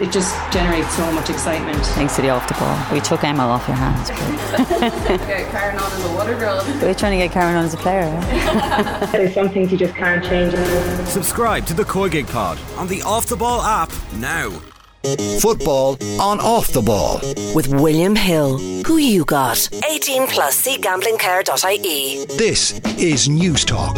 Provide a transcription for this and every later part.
it just generates so much excitement. Thanks to the off the ball. We took Emma off your hands. get Karen on as a water girl. We're trying to get Karen on as a player. There's some things you just can't change. Subscribe to the COYGIG Pod on the Off the Ball app now. Football on Off the Ball. With William Hill. Who you got? 18 plus cgamblingcare.ie. This is News Talk.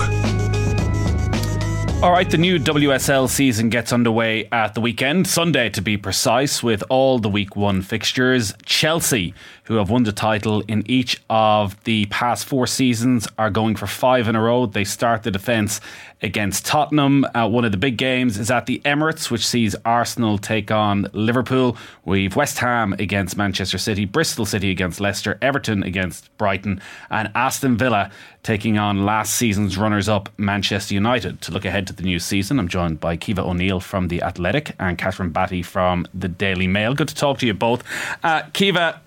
All right, the new WSL season gets underway at the weekend, Sunday to be precise, with all the week one fixtures. Chelsea, who have won the title in each of the past four seasons, are going for five in a row. They start the defence against Tottenham. Uh, one of the big games is at the Emirates, which sees Arsenal take on Liverpool. We've West Ham against Manchester City, Bristol City against Leicester, Everton against Brighton, and Aston Villa taking on last season's runners up Manchester United. To look ahead to the new season, I'm joined by Caoimhe O'Neill from The Athletic and Kathryn Batty from The Daily Mail. Good to talk to you both. Uh, Caoimhe,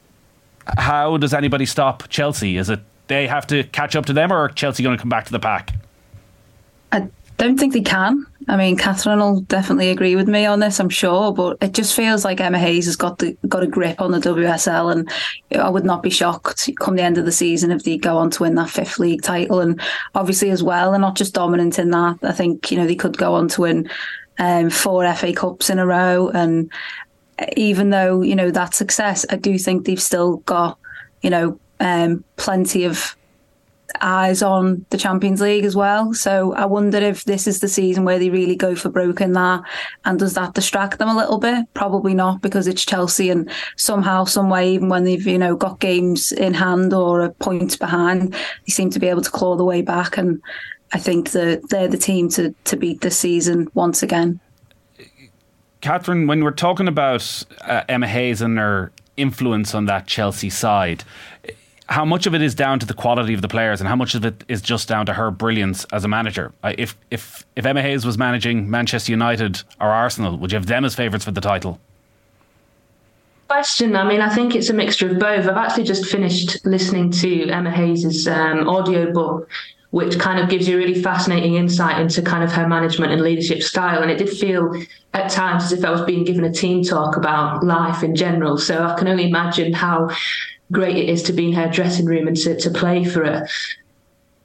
how does anybody stop Chelsea? Is it they have to catch up to them, or Chelsea going to come back to the pack? I don't think they can. I mean, Kathryn will definitely agree with me on this, I'm sure. But it just feels like Emma Hayes has got the got a grip on the WSL, and I would not be shocked come the end of the season if they go on to win that fifth league title. And obviously, as well, they're not just dominant in that. I think you know they could go on to win um, four FA Cups in a row, and even though you know that success, I do think they've still got you know um, plenty of eyes on the Champions League as well. So I wonder if this is the season where they really go for broken that, and does that distract them a little bit? Probably not because it's Chelsea, and somehow, some way, even when they've you know got games in hand or a point behind, they seem to be able to claw the way back. And I think that they're the team to to beat this season once again. Kathryn, when we're talking about uh, Emma Hayes and her influence on that Chelsea side, how much of it is down to the quality of the players and how much of it is just down to her brilliance as a manager? If if if Emma Hayes was managing Manchester United or Arsenal, would you have them as favourites for the title? Question. I mean, I think it's a mixture of both. I've actually just finished listening to Emma Hayes's um, audio book, which kind of gives you a really fascinating insight into kind of her management and leadership style. And it did feel at times as if I was being given a team talk about life in general. So I can only imagine how great it is to be in her dressing room and to, to play for her.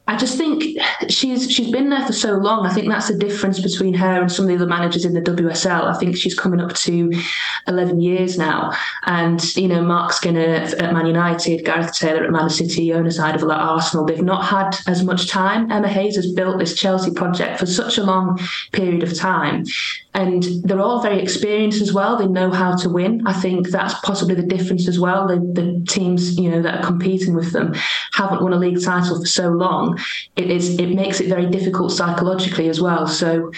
I just think she's she's been there for so long. I think that's the difference between her and some of the other managers in the WSL. I think she's coming up to eleven years now, and you know Marc Skinner at Man United, Gareth Taylor at Man City, Jonas Eidevall at Arsenal. They've not had as much time. Emma Hayes has built this Chelsea project for such a long period of time, and they're all very experienced as well. They know how to win. I think that's possibly the difference as well. The, the teams you know that are competing with them haven't won a league title for so long it is it makes it very difficult psychologically as well. So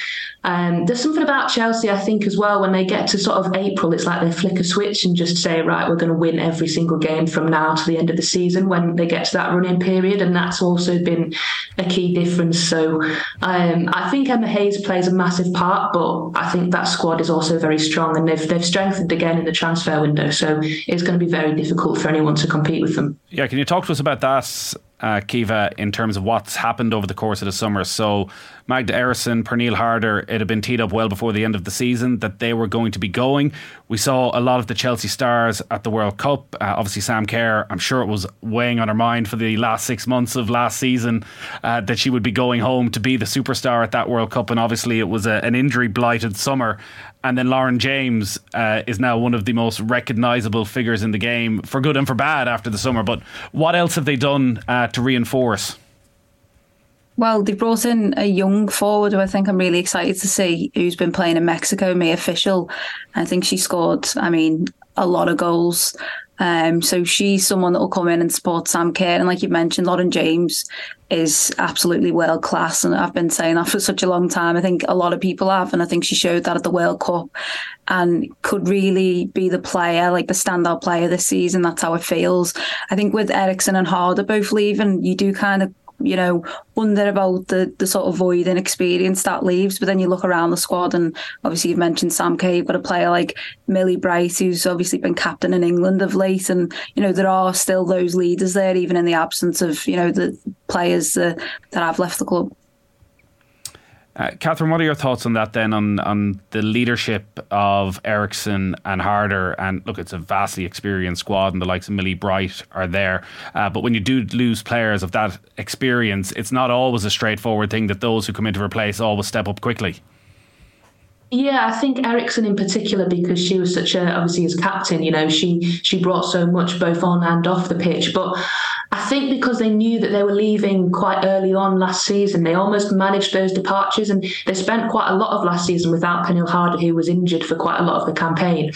um, there's something about Chelsea, I think, as well. When they get to sort of April, it's like they flick a switch and just say, right, we're going to win every single game from now to the end of the season. When they get to that running period, and that's also been a key difference. So um, I think Emma Hayes plays a massive part, but I think that squad is also very strong, and they've they've strengthened again in the transfer window. So it's going to be very difficult for anyone to compete with them. Yeah, can you talk to us about that? Uh, Caoimhe, in terms of what's happened over the course of the summer. So, Magda Eriksson, Pernille Harder, it had been teed up well before the end of the season that they were going to be going. We saw a lot of the Chelsea stars at the World Cup. Uh, obviously, Sam Kerr, I'm sure it was weighing on her mind for the last six months of last season uh, that she would be going home to be the superstar at that World Cup. And obviously, it was a, an injury blighted summer. And then Lauren James uh, is now one of the most recognisable figures in the game for good and for bad after the summer. But what else have they done uh, to reinforce? Well, they brought in a young forward who I think I'm really excited to see, who's been playing in Mexico, Mia Fishel. I think she scored, I mean, a lot of goals. Um, so she's someone that will come in and support Sam Kerr. And like you mentioned, Lauren James is absolutely world class. And I've been saying that for such a long time. I think a lot of people have. And I think she showed that at the World Cup and could really be the player, like the standout player this season. That's how it feels. I think with Eriksson and Harder both leaving, you do kind of you know, wonder about the the sort of void and experience that leaves. But then you look around the squad, and obviously you've mentioned Sam. You've got a player like Millie Bright, who's obviously been captain in England of late, and you know there are still those leaders there, even in the absence of you know the players uh, that have left the club. Uh, Kathryn, what are your thoughts on that then, on, on the leadership of Eriksson and Harder? And look, it's a vastly experienced squad, and the likes of Millie Bright are there. Uh, but when you do lose players of that experience, it's not always a straightforward thing that those who come in to replace always step up quickly. Yeah, I think Eriksson in particular because she was such a obviously as captain, you know, she she brought so much both on and off the pitch. But I think because they knew that they were leaving quite early on last season, they almost managed those departures and they spent quite a lot of last season without Pernille Harder, who was injured for quite a lot of the campaign.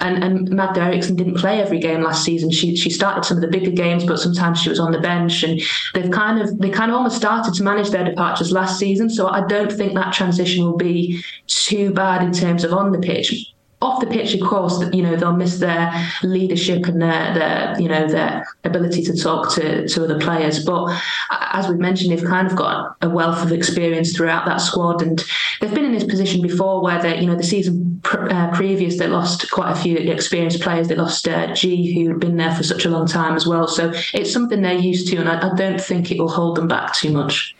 And and Magda Eriksson didn't play every game last season. She she started some of the bigger games, but sometimes she was on the bench. And they've kind of they kind of almost started to manage their departures last season. So I don't think that transition will be too bad in terms of on the pitch off the pitch, of course, you know they'll miss their leadership and their, their you know their ability to talk to, to other players. But as we've mentioned, they've kind of got a wealth of experience throughout that squad, and they've been in this position before where they you know the season uh, previous they lost quite a few experienced players. They lost uh, Ji, who had been there for such a long time as well. So it's something they're used to, and I, I don't think it will hold them back too much.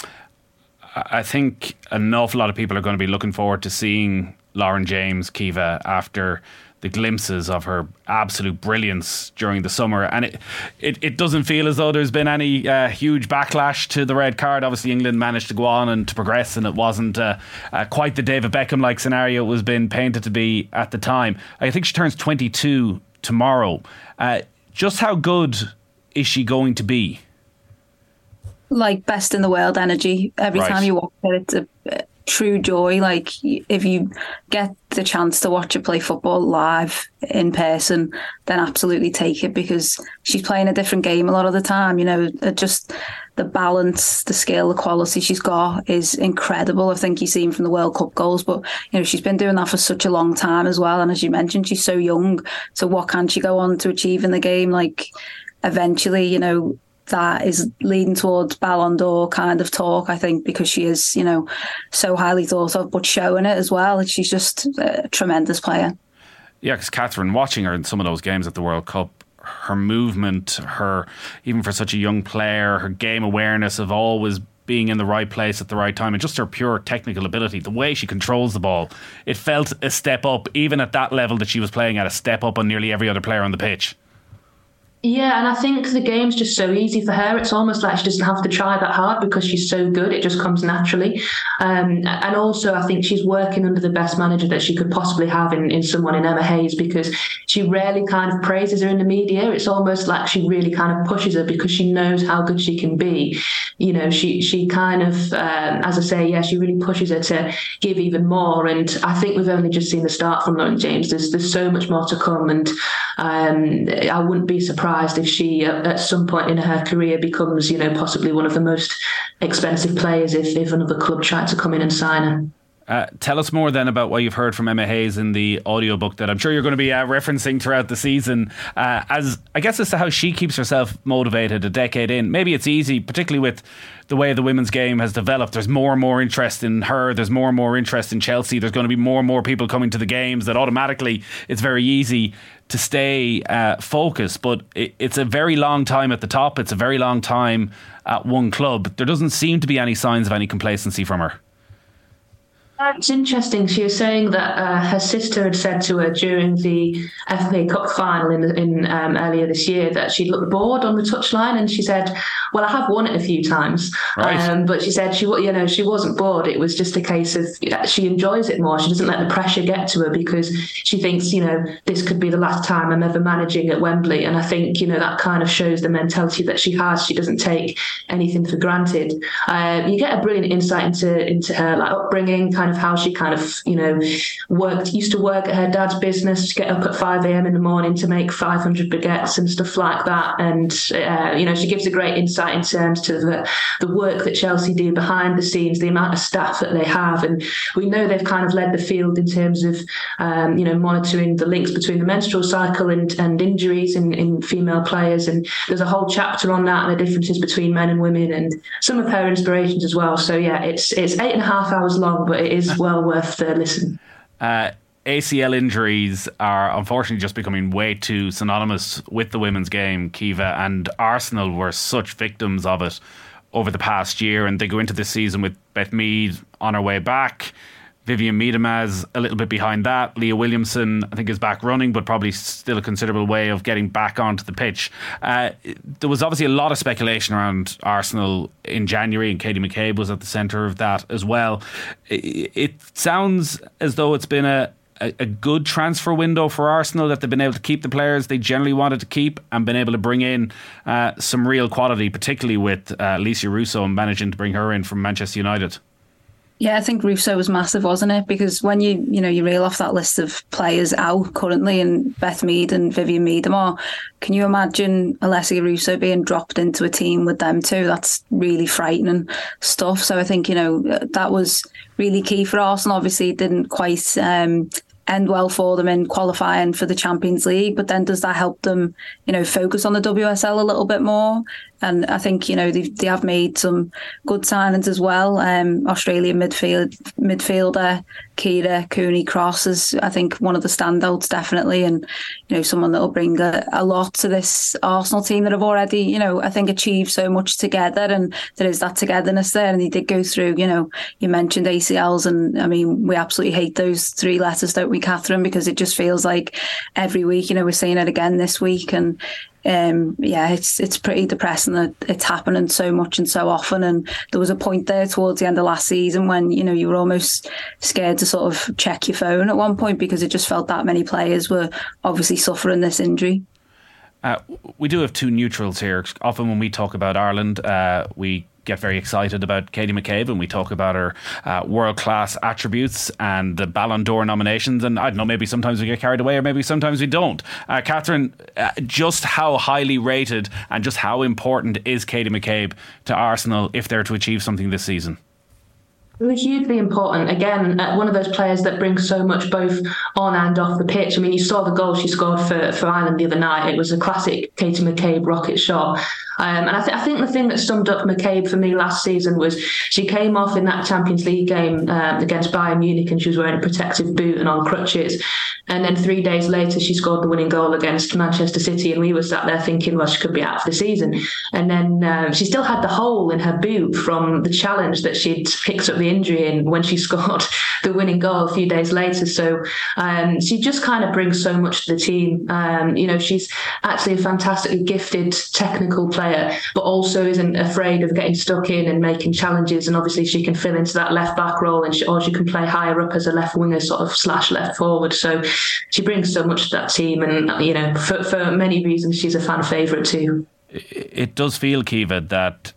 I think an awful lot of people are going to be looking forward to seeing Lauren James Caoimhe after the glimpses of her absolute brilliance during the summer. And it, it, it doesn't feel as though there's been any uh, huge backlash to the red card. Obviously, England managed to go on and to progress, and it wasn't uh, uh, quite the David Beckham like scenario it was being painted to be at the time. I think she turns 22 tomorrow. Uh, just how good is she going to be? Like best in the world energy. Every Right. time you watch it, it's a true joy. Like if you get the chance to watch her play football live in person, then absolutely take it because she's playing a different game a lot of the time. You know, uh, just the balance, the skill, the quality she's got is incredible. I think you've seen from the World Cup goals, but you know she's been doing that for such a long time as well. And as you mentioned, she's so young. So what can she go on to achieve in the game? Like eventually, you know, that is leading towards Ballon d'Or kind of talk, I think, because she is, you know, so highly thought of, but showing it as well. She's just a tremendous player. Yeah, because Kathryn, watching her in some of those games at the World Cup, her movement, her even for such a young player, her game awareness of always being in the right place at the right time, and just her pure technical ability, the way she controls the ball, it felt a step up, even at that level that she was playing at, a step up on nearly every other player on the pitch. Yeah, and I think the game's just so easy for her. It's almost like she doesn't have to try that hard because she's so good. It just comes naturally. Um, and also, I think she's working under the best manager that she could possibly have in, in someone in Emma Hayes because she rarely kind of praises her in the media. It's almost like she really kind of pushes her because she knows how good she can be. You know, she she kind of, um, as I say, yeah, she really pushes her to give even more. And I think we've only just seen the start from Lauren James. There's there's so much more to come, and um, I wouldn't be surprised if she, at, at some point in her career, becomes, you know, possibly one of the most expensive players if, if another club tried to come in and sign her. Uh, tell us more then about what you've heard from Emma Hayes in the audiobook that I'm sure you're going to be uh, referencing throughout the season. Uh, as I guess as to how she keeps herself motivated a decade in. Maybe it's easy, particularly with the way the women's game has developed. There's more and more interest in her. There's more and more interest in Chelsea. There's going to be more and more people coming to the games. That automatically, it's very easy to stay uh, focused. But it, it's a very long time at the top. It's a very long time at one club. There doesn't seem to be any signs of any complacency from her. It's interesting. She was saying that uh, her sister had said to her during the FA Cup final in, in um, earlier this year that she looked bored on the touchline, and she said, "Well, I have won it a few times, Right. um, but she said she, you know, she wasn't bored. It was just a case of she enjoys it more. She doesn't let the pressure get to her because she thinks, you know, this could be the last time I'm ever managing at Wembley. And I think, you know, that kind of shows the mentality that she has. She doesn't take anything for granted. Um, you get a brilliant insight into into her like upbringing, kind of how she kind of, you know, worked used to work at her dad's business, get up at 5 a.m. in the morning to make 500 baguettes and stuff like that. And uh, you know, she gives a great insight in terms to the the work that Chelsea do behind the scenes, the amount of staff that they have, and we know they've kind of led the field in terms of, um, you know, monitoring the links between the menstrual cycle and, and injuries in, in female players. And there's a whole chapter on that and the differences between men and women, and some of her inspirations as well. So yeah, it's it's eight and a half hours long, but it is well worth the listen. Uh, ACL injuries are unfortunately just becoming way too synonymous with the women's game, Caoimhe, and Arsenal were such victims of it over the past year, and they go into this season with Beth Mead on her way back. Vivianne Miedema's a little bit behind that. Leah Williamson, I think, is back running, but probably still a considerable way of getting back onto the pitch. Uh, there was obviously a lot of speculation around Arsenal in January, and Katie McCabe was at the centre of that as well. It, it sounds as though it's been a, a, a, good transfer window for Arsenal that they've been able to keep the players they generally wanted to keep and been able to bring in uh, some real quality, particularly with uh, Alessia Russo and managing to bring her in from Manchester United. Yeah, I think Russo was massive, wasn't it? Because when you you know you reel off that list of players out currently, and Beth Mead and Vivianne Miedema, can you imagine Alessia Russo being dropped into a team with them too? That's really frightening stuff. So I think you know that was really key for Arsenal. Obviously, it didn't quite um, end well for them in qualifying for the Champions League. But then does that help them, you know, focus on the WSL a little bit more? And I think you know they they have made some good signings as well. Um, Australian midfield midfielder Kyra Cooney Cross is I think one of the standouts definitely, and you know someone that will bring a, a lot to this Arsenal team that have already you know I think achieved so much together, and there is that togetherness there. And he did go through you know you mentioned ACLs, and I mean we absolutely hate those three letters, don't we, Kathryn? Because it just feels like every week you know we're seeing it again this week, and um, yeah, it's it's pretty depressing that it's happening so much and so often. And there was a point there towards the end of last season when you know you were almost scared to sort of check your phone at one point because it just felt that many players were obviously suffering this injury. Uh, we do have two neutrals here. Often when we talk about Ireland, uh, we get very excited about Katie McCabe and we talk about her uh, world class attributes and the Ballon d'Or nominations. And I don't know, maybe sometimes we get carried away or maybe sometimes we don't. Uh, Kathryn, uh, just how highly rated and just how important is Katie McCabe to Arsenal if they're to achieve something this season? It was hugely important. Again, uh, one of those players that brings so much both on and off the pitch. I mean, you saw the goal she scored for, for Ireland the other night. It was a classic Katie McCabe rocket shot. Um, and I, th- I, think the thing that summed up McCabe for me last season was she came off in that Champions League game um, against Bayern Munich and she was wearing a protective boot and on crutches. And then three days later, she scored the winning goal against Manchester City. And we were sat there thinking, well, she could be out for the season. And then um, she still had the hole in her boot from the challenge that she'd picked up the injury in when she scored the winning goal a few days later. So um, she just kind of brings so much to the team. Um, you know, she's actually a fantastically gifted technical player player, but also isn't afraid of getting stuck in and making challenges. And obviously, she can fill into that left back role, and she, or she can play higher up as a left winger, sort of slash left forward. So she brings so much to that team, and you know, for for many reasons, she's a fan favourite too. It does feel, Caoimhe, that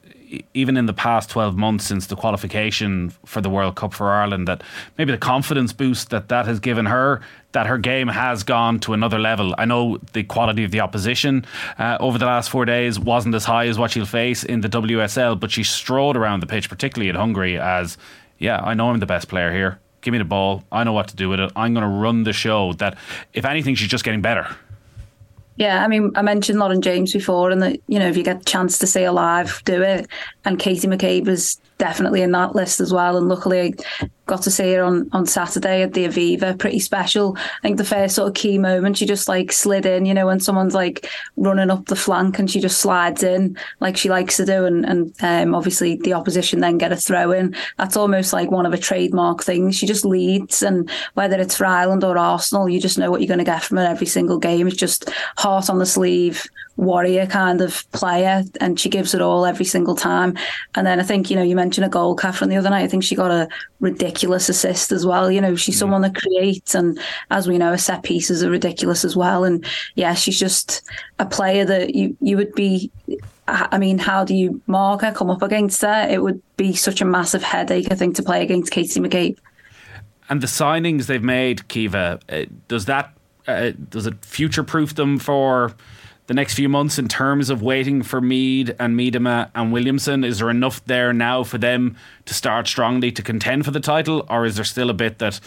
even in the past 12 months since the qualification for the World Cup for Ireland, that maybe the confidence boost that that has given her, that her game has gone to another level. I know the quality of the opposition uh, over the last four days wasn't as high as what she'll face in the WSL, but she strode around the pitch, particularly at Hungary, as, yeah, I know I'm the best player here. Give me the ball. I know what to do with it. I'm going to run the show. That, if anything, she's just getting better. Yeah, I mean, I mentioned Lauren James before, and that you know, if you get a chance to see her live, do it. And Katie McCabe was definitely in that list as well. And luckily, I got to see her on, on Saturday at the Aviva. Pretty special. I think the first sort of key moment, she just like slid in, you know, when someone's like running up the flank and she just slides in like she likes to do. And, and um, obviously, the opposition then get a throw in. That's almost like one of a trademark things. She just leads. And whether it's for Ireland or Arsenal, you just know what you're going to get from her every single game. It's just heart on the sleeve, warrior kind of player, and she gives it all every single time. And then I think, you know, you mentioned a goal, Kathryn, the other night. I think she got a ridiculous assist as well. You know, she's mm. someone that creates, and as we know, a set pieces are ridiculous as well. And yeah, she's just a player that you you would be. I mean, how do you mark her, come up against her? It would be such a massive headache, I think, to play against Katie McCabe. And the signings they've made, Caoimhe, uh, does that uh, does it future proof them for? The next few months in terms of waiting for Mead and Miedema and Williamson? Is there enough there now for them to start strongly to contend for the title, or is there still a bit that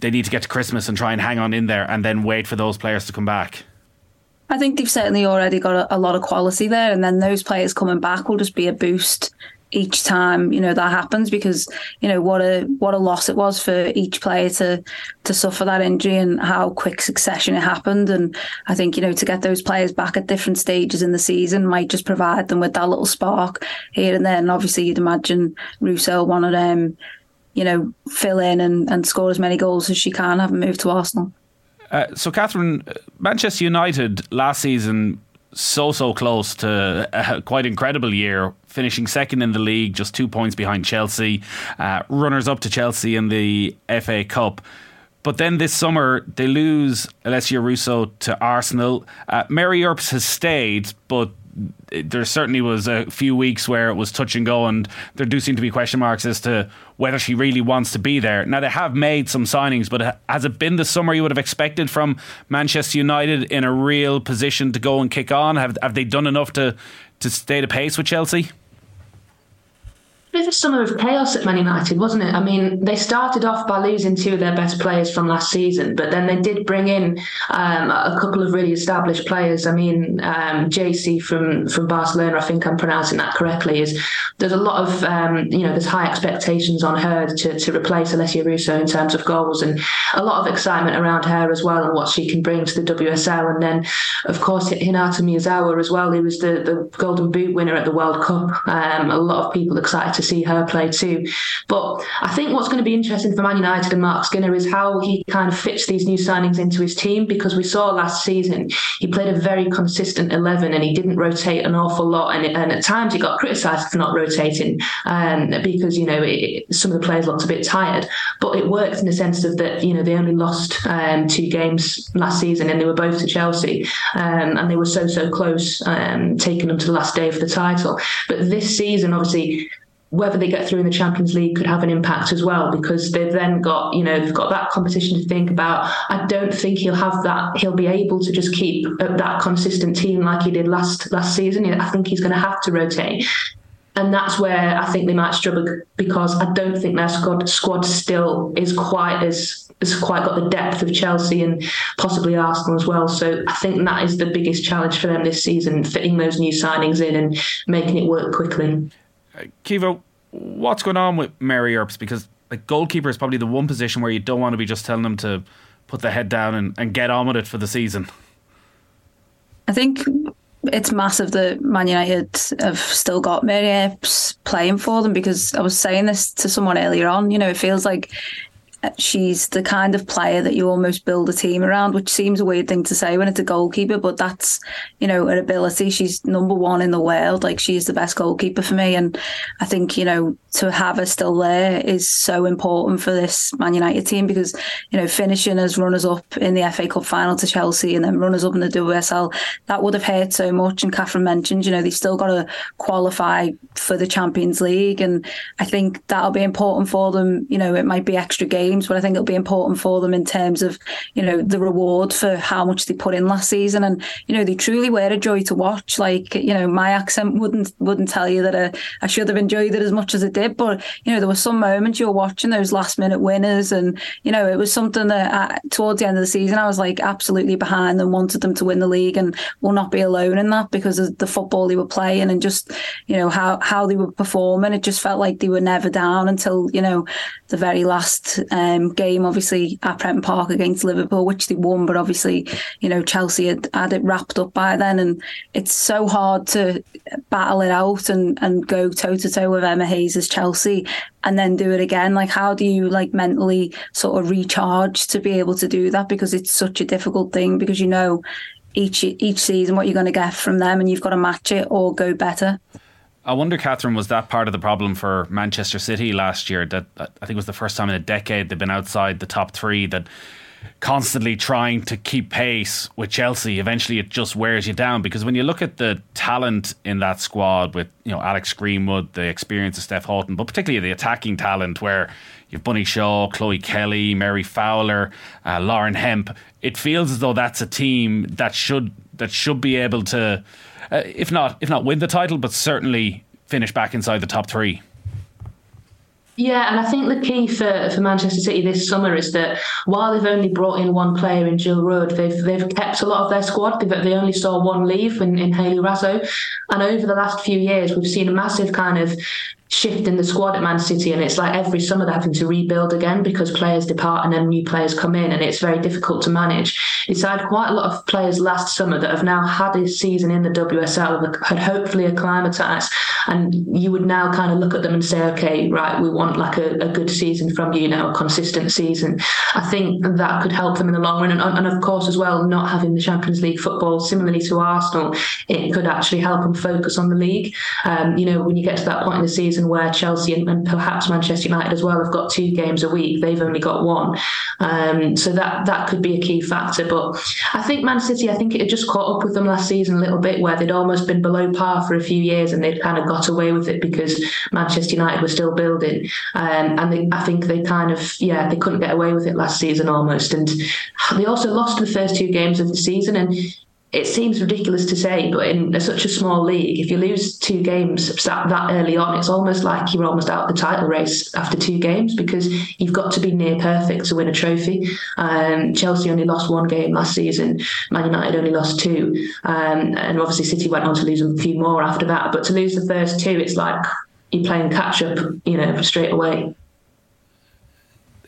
they need to get to Christmas and try and hang on in there and then wait for those players to come back? I think they've certainly already got a, a lot of quality there, and then those players coming back will just be a boost each time you know that happens because you know what a what a loss it was for each player to to suffer that injury and how quick succession it happened and I think you know to get those players back at different stages in the season might just provide them with that little spark here and there and obviously you'd imagine Russo wanted them you know fill in and, and score as many goals as she can having moved to Arsenal. Uh, so, Kathryn, Manchester United last season so so close to a quite incredible year, finishing second in the league, just two points behind Chelsea, uh, runners up to Chelsea in the FA Cup. But then this summer they lose Alessia Russo to Arsenal. Uh, Mary Earps has stayed, but there certainly was a few weeks where it was touch and go, and there do seem to be question marks as to whether she really wants to be there. Now, they have made some signings, but has it been the summer you would have expected from Manchester United in a real position to go and kick on? Have, have they done enough to, to stay the pace with Chelsea? It was a summer of chaos at Man United, wasn't it? I mean, they started off by losing two of their best players from last season, but then they did bring in um, a couple of really established players. I mean, um, Geyse from from Barcelona, I think I'm pronouncing that correctly. Is there's a lot of um, you know there's high expectations on her to to replace Alessia Russo in terms of goals, and a lot of excitement around her as well and what she can bring to the WSL. And then, of course, Hinata Miyazawa as well, who was the the Golden Boot winner at the World Cup. Um, a lot of people excited to see her play too. But I think what's going to be interesting for Man United and Marc Skinner is how he kind of fits these new signings into his team because we saw last season he played a very consistent 11 and he didn't rotate an awful lot. And, and at times he got criticised for not rotating um, because, you know, it, some of the players looked a bit tired. But it worked in the sense of that, you know, they only lost um, two games last season and they were both to Chelsea. Um, and they were so, so close, um, taking them to the last day for the title. But this season, obviously, whether they get through in the Champions League could have an impact as well because they've then got you know they've got that competition to think about. I don't think he'll have that. He'll be able to just keep that consistent team like he did last last season. I think he's going to have to rotate. And that's where I think they might struggle because I don't think their squad squad still is quite as has quite got the depth of Chelsea and possibly Arsenal as well. So I think that is the biggest challenge for them this season, fitting those new signings in and making it work quickly. Caoimhe, what's going on with Mary Earps? Because like goalkeeper is probably the one position where you don't want to be just telling them to put the head down and, and get on with it for the season. I think it's massive that Man United have still got Mary Earps playing for them because I was saying this to someone earlier on. You know, it feels like she's the kind of player that you almost build a team around, which seems a weird thing to say when it's a goalkeeper, but that's, you know, her ability. She's number one in the world. Like she's the best goalkeeper for me. And I think, you know, to have her still there is so important for this Man United team because, you know, finishing as runners up in the FA Cup final to Chelsea and then runners up in the WSL, that would have hurt so much. And Kathryn mentioned, you know, they've still got to qualify for the Champions League. And I think that'll be important for them. You know, it might be extra games games, but I think it'll be important for them in terms of, you know, the reward for how much they put in last season. And, you know, they truly were a joy to watch. Like, you know, my accent wouldn't wouldn't tell you that I, uh, I should have enjoyed it as much as it did. But, you know, there were some moments you were watching those last minute winners. And, you know, it was something that I, towards the end of the season, I was like absolutely behind and wanted them to win the league and will not be alone in that because of the football they were playing and just, you know, how, how they were performing. It just felt like they were never down until, you know, the very last um, game, obviously at Prenton Park against Liverpool, which they won. But obviously, you know, Chelsea had, had it wrapped up by then, and it's so hard to battle it out and and go toe to toe with Emma Hayes' as Chelsea, and then do it again. Like, how do you like mentally sort of recharge to be able to do that? Because it's such a difficult thing. Because you know, each each season what you're going to get from them, and you've got to match it or go better. I wonder, Kathryn, was that part of the problem for Manchester City last year? That I think was the first time in a decade they've been outside the top three. That constantly trying to keep pace with Chelsea, eventually it just wears you down. Because when you look at the talent in that squad with you know Alex Greenwood, the experience of Steph Houghton, but particularly the attacking talent where you've Bunny Shaw, Chloe Kelly, Mary Fowler, uh, Lauren Hemp, it feels as though that's a team that should that should be able to uh, if not if not win the title, but certainly finish back inside the top three. Yeah, and I think the key for, for Manchester City this summer is that while they've only brought in one player in Jill Roord, they've they've kept a lot of their squad. They've, they only saw one leave in, in Hayley Raso, and over the last few years, we've seen a massive kind of shift in the squad at Man City, and it's like every summer they're having to rebuild again because players depart and then new players come in, and it's very difficult to manage. It's had quite a lot of players last summer that have now had a season in the WSL, had hopefully acclimatised, and you would now kind of look at them and say, okay, right, we want like a, a good season from you now, a consistent season. I think that could help them in the long run, and, and of course as well, not having the Champions League football, similarly to Arsenal, it could actually help them focus on the league. Um, you know, when you get to that point in the season season where Chelsea and, and, perhaps Manchester United as well have got two games a week. They've only got one. Um, so that that could be a key factor. But I think Man City, I think it had just caught up with them last season a little bit where they'd almost been below par for a few years and they'd kind of got away with it because Manchester United were still building. Um, and they, I think they kind of, yeah, they couldn't get away with it last season almost. And they also lost the first two games of the season. And it seems ridiculous to say, but in such a small league, if you lose two games that, that early on, it's almost like you're almost out of the title race after two games because you've got to be near perfect to win a trophy. Um, Chelsea only lost one game last season, Man United only lost two, um, and obviously City went on to lose a few more after that. But to lose the first two, it's like you're playing catch up, you know, straight away.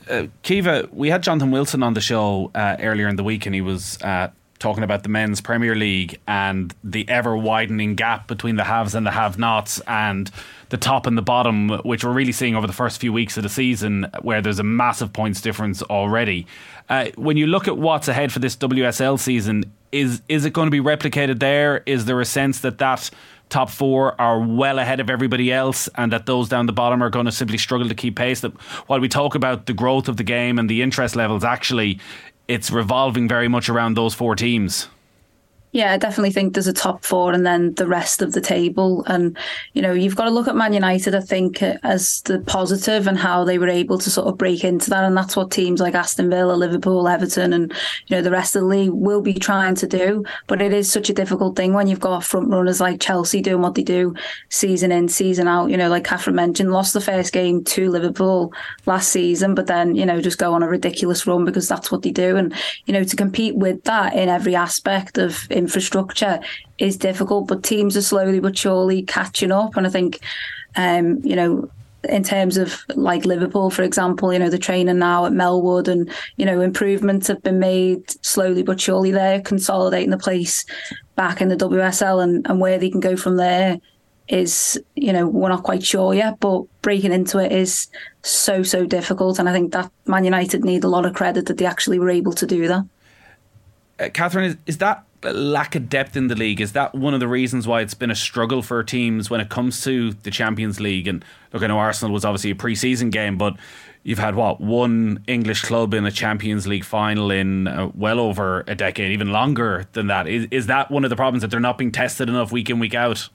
Uh, Caoimhe, we had Jonathan Wilson on the show uh, earlier in the week, and he was uh, talking about the men's Premier League and the ever widening gap between the haves and the have nots and the top and the bottom, which we're really seeing over the first few weeks of the season, where there's a massive points difference already. Uh, when you look at what's ahead for this WSL season, is is it going to be replicated there? Is there a sense that that top four are well ahead of everybody else and that those down the bottom are going to simply struggle to keep pace. That while we talk about the growth of the game and the interest levels, actually, it's revolving very much around those four teams. Yeah, I definitely think there's a top four and then the rest of the table. And, you know, you've got to look at Man United, I think, uh, as the positive and how they were able to sort of break into that. And that's what teams like Aston Villa, Liverpool, Everton, and, you know, the rest of the league will be trying to do. But it is such a difficult thing when you've got front runners like Chelsea doing what they do season in, season out. You know, like Kathryn mentioned, lost the first game to Liverpool last season, but then, you know, just go on a ridiculous run because that's what they do. And, you know, to compete with that in every aspect of infrastructure is difficult, but teams are slowly but surely catching up. And I think, um, you know, in terms of like Liverpool, for example, you know, the training now at Melwood and, you know, improvements have been made slowly but surely there, consolidating the place back in the WSL and, and where they can go from there is, you know, we're not quite sure yet, but breaking into it is so, so difficult. And I think that Man United need a lot of credit that they actually were able to do that. Uh, Kathryn, is, is that lack of depth in the league is that one of the reasons why it's been a struggle for teams when it comes to the Champions League? And look, I know Arsenal was obviously a pre-season game, but you've had what one English club in a Champions League final in uh, well over a decade, even longer than that. Is is that one of the problems that they're not being tested enough week in week out?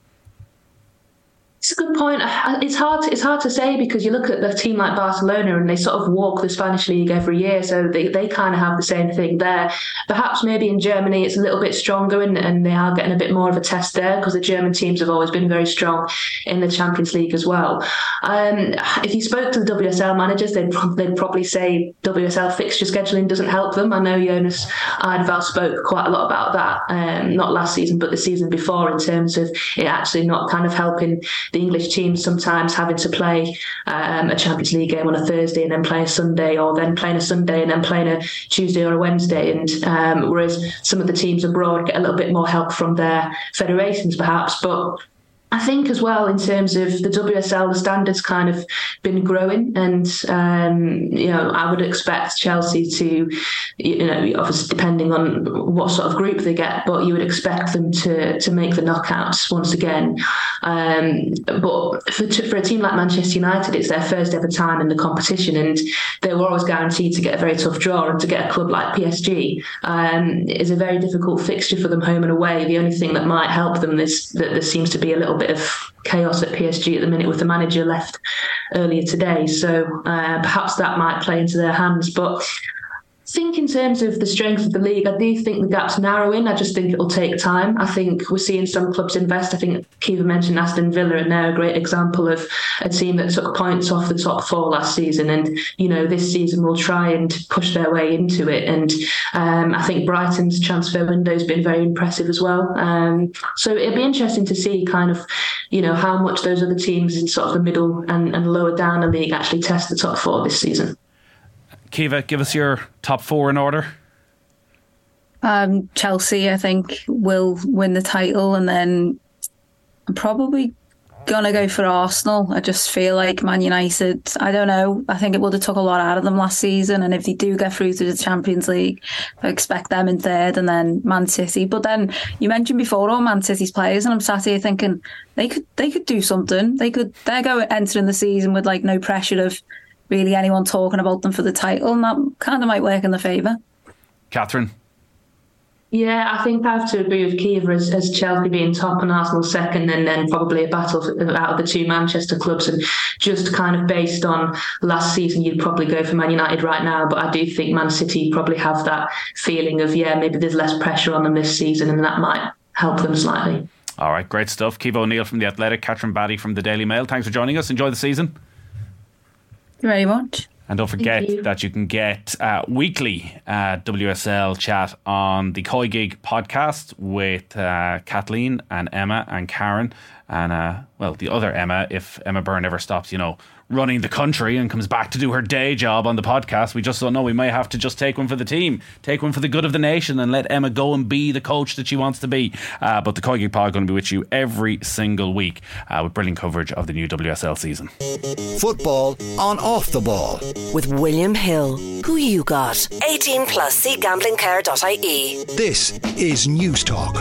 It's a good point. It's hard. It's hard to say because you look at the team like Barcelona and they sort of walk the Spanish league every year, so they, they kind of have the same thing there. Perhaps maybe in Germany it's a little bit stronger and, and they are getting a bit more of a test there because the German teams have always been very strong in the Champions League as well. Um, if you spoke to the WSL managers, they'd, they'd probably say WSL fixture scheduling doesn't help them. I know Jonas Eidevall spoke quite a lot about that, um, not last season but the season before, in terms of it actually not kind of helping the English teams sometimes having to play um, a Champions League game on a Thursday and then play a Sunday, or then playing a Sunday and then playing a Tuesday or a Wednesday. And um, whereas some of the teams abroad get a little bit more help from their federations, perhaps, but I think as well in terms of the WSL, the standards kind of been growing, and um, you know I would expect Chelsea to, you know, obviously depending on what sort of group they get, but you would expect them to to make the knockouts once again. Um, but for for a team like Manchester United, it's their first ever time in the competition, and they were always guaranteed to get a very tough draw, and to get a club like PSG um, is a very difficult fixture for them home and away. The only thing that might help them is that there seems to be a little little bit of chaos at PSG at the minute with the manager left earlier today. So uh, perhaps that might play into their hands. But think in terms of the strength of the league, I do think the gap's narrowing. I just think it'll take time. I think we're seeing some clubs invest. I think Caoimhe mentioned Aston Villa, and they're a great example of a team that took points off the top four last season, and you know this season will try and push their way into it. And um, I think Brighton's transfer window has been very impressive as well. Um, so it'll be interesting to see kind of you know how much those other teams in sort of the middle and, and lower down the league actually test the top four this season. Caoimhe, give us your top four in order. Um, Chelsea, I think, will win the title, and then I'm probably gonna go for Arsenal. I just feel like Man United. I don't know. I think it would have took a lot out of them last season, and if they do get through to the Champions League, I expect them in third, and then Man City. But then you mentioned before all Man City's players, and I'm sat here thinking they could they could do something. They could they're going entering the season with like no pressure of really anyone talking about them for the title, and that kind of might work in their favour. Kathryn. Yeah, I think I have to agree with Caoimhe as, as Chelsea being top and Arsenal second, and then probably a battle out of the two Manchester clubs. And just kind of based on last season, you'd probably go for Man United right now. But I do think Man City probably have that feeling of, yeah, maybe there's less pressure on them this season, and that might help them slightly. All right, great stuff. Caoimhe O'Neill from The Athletic, Kathryn Batty from The Daily Mail. Thanks for joining us. Enjoy the season. Very much. And don't forget you. that you can get uh, weekly uh, WSL chat on the COYGIG podcast with uh, Kathleen and Emma and Karen and uh, well the other Emma if Emma Byrne ever stops you know running the country and comes back to do her day job on the podcast. We just don't know. We may have to just take one for the team, take one for the good of the nation, and let Emma go and be the coach that she wants to be. Uh, but the COYGIG Pod going to be with you every single week uh, with brilliant coverage of the new WSL season. Football on off the ball. With William Hill. Who you got? 18 plus. See gamblingcare.ie. This is News Talk.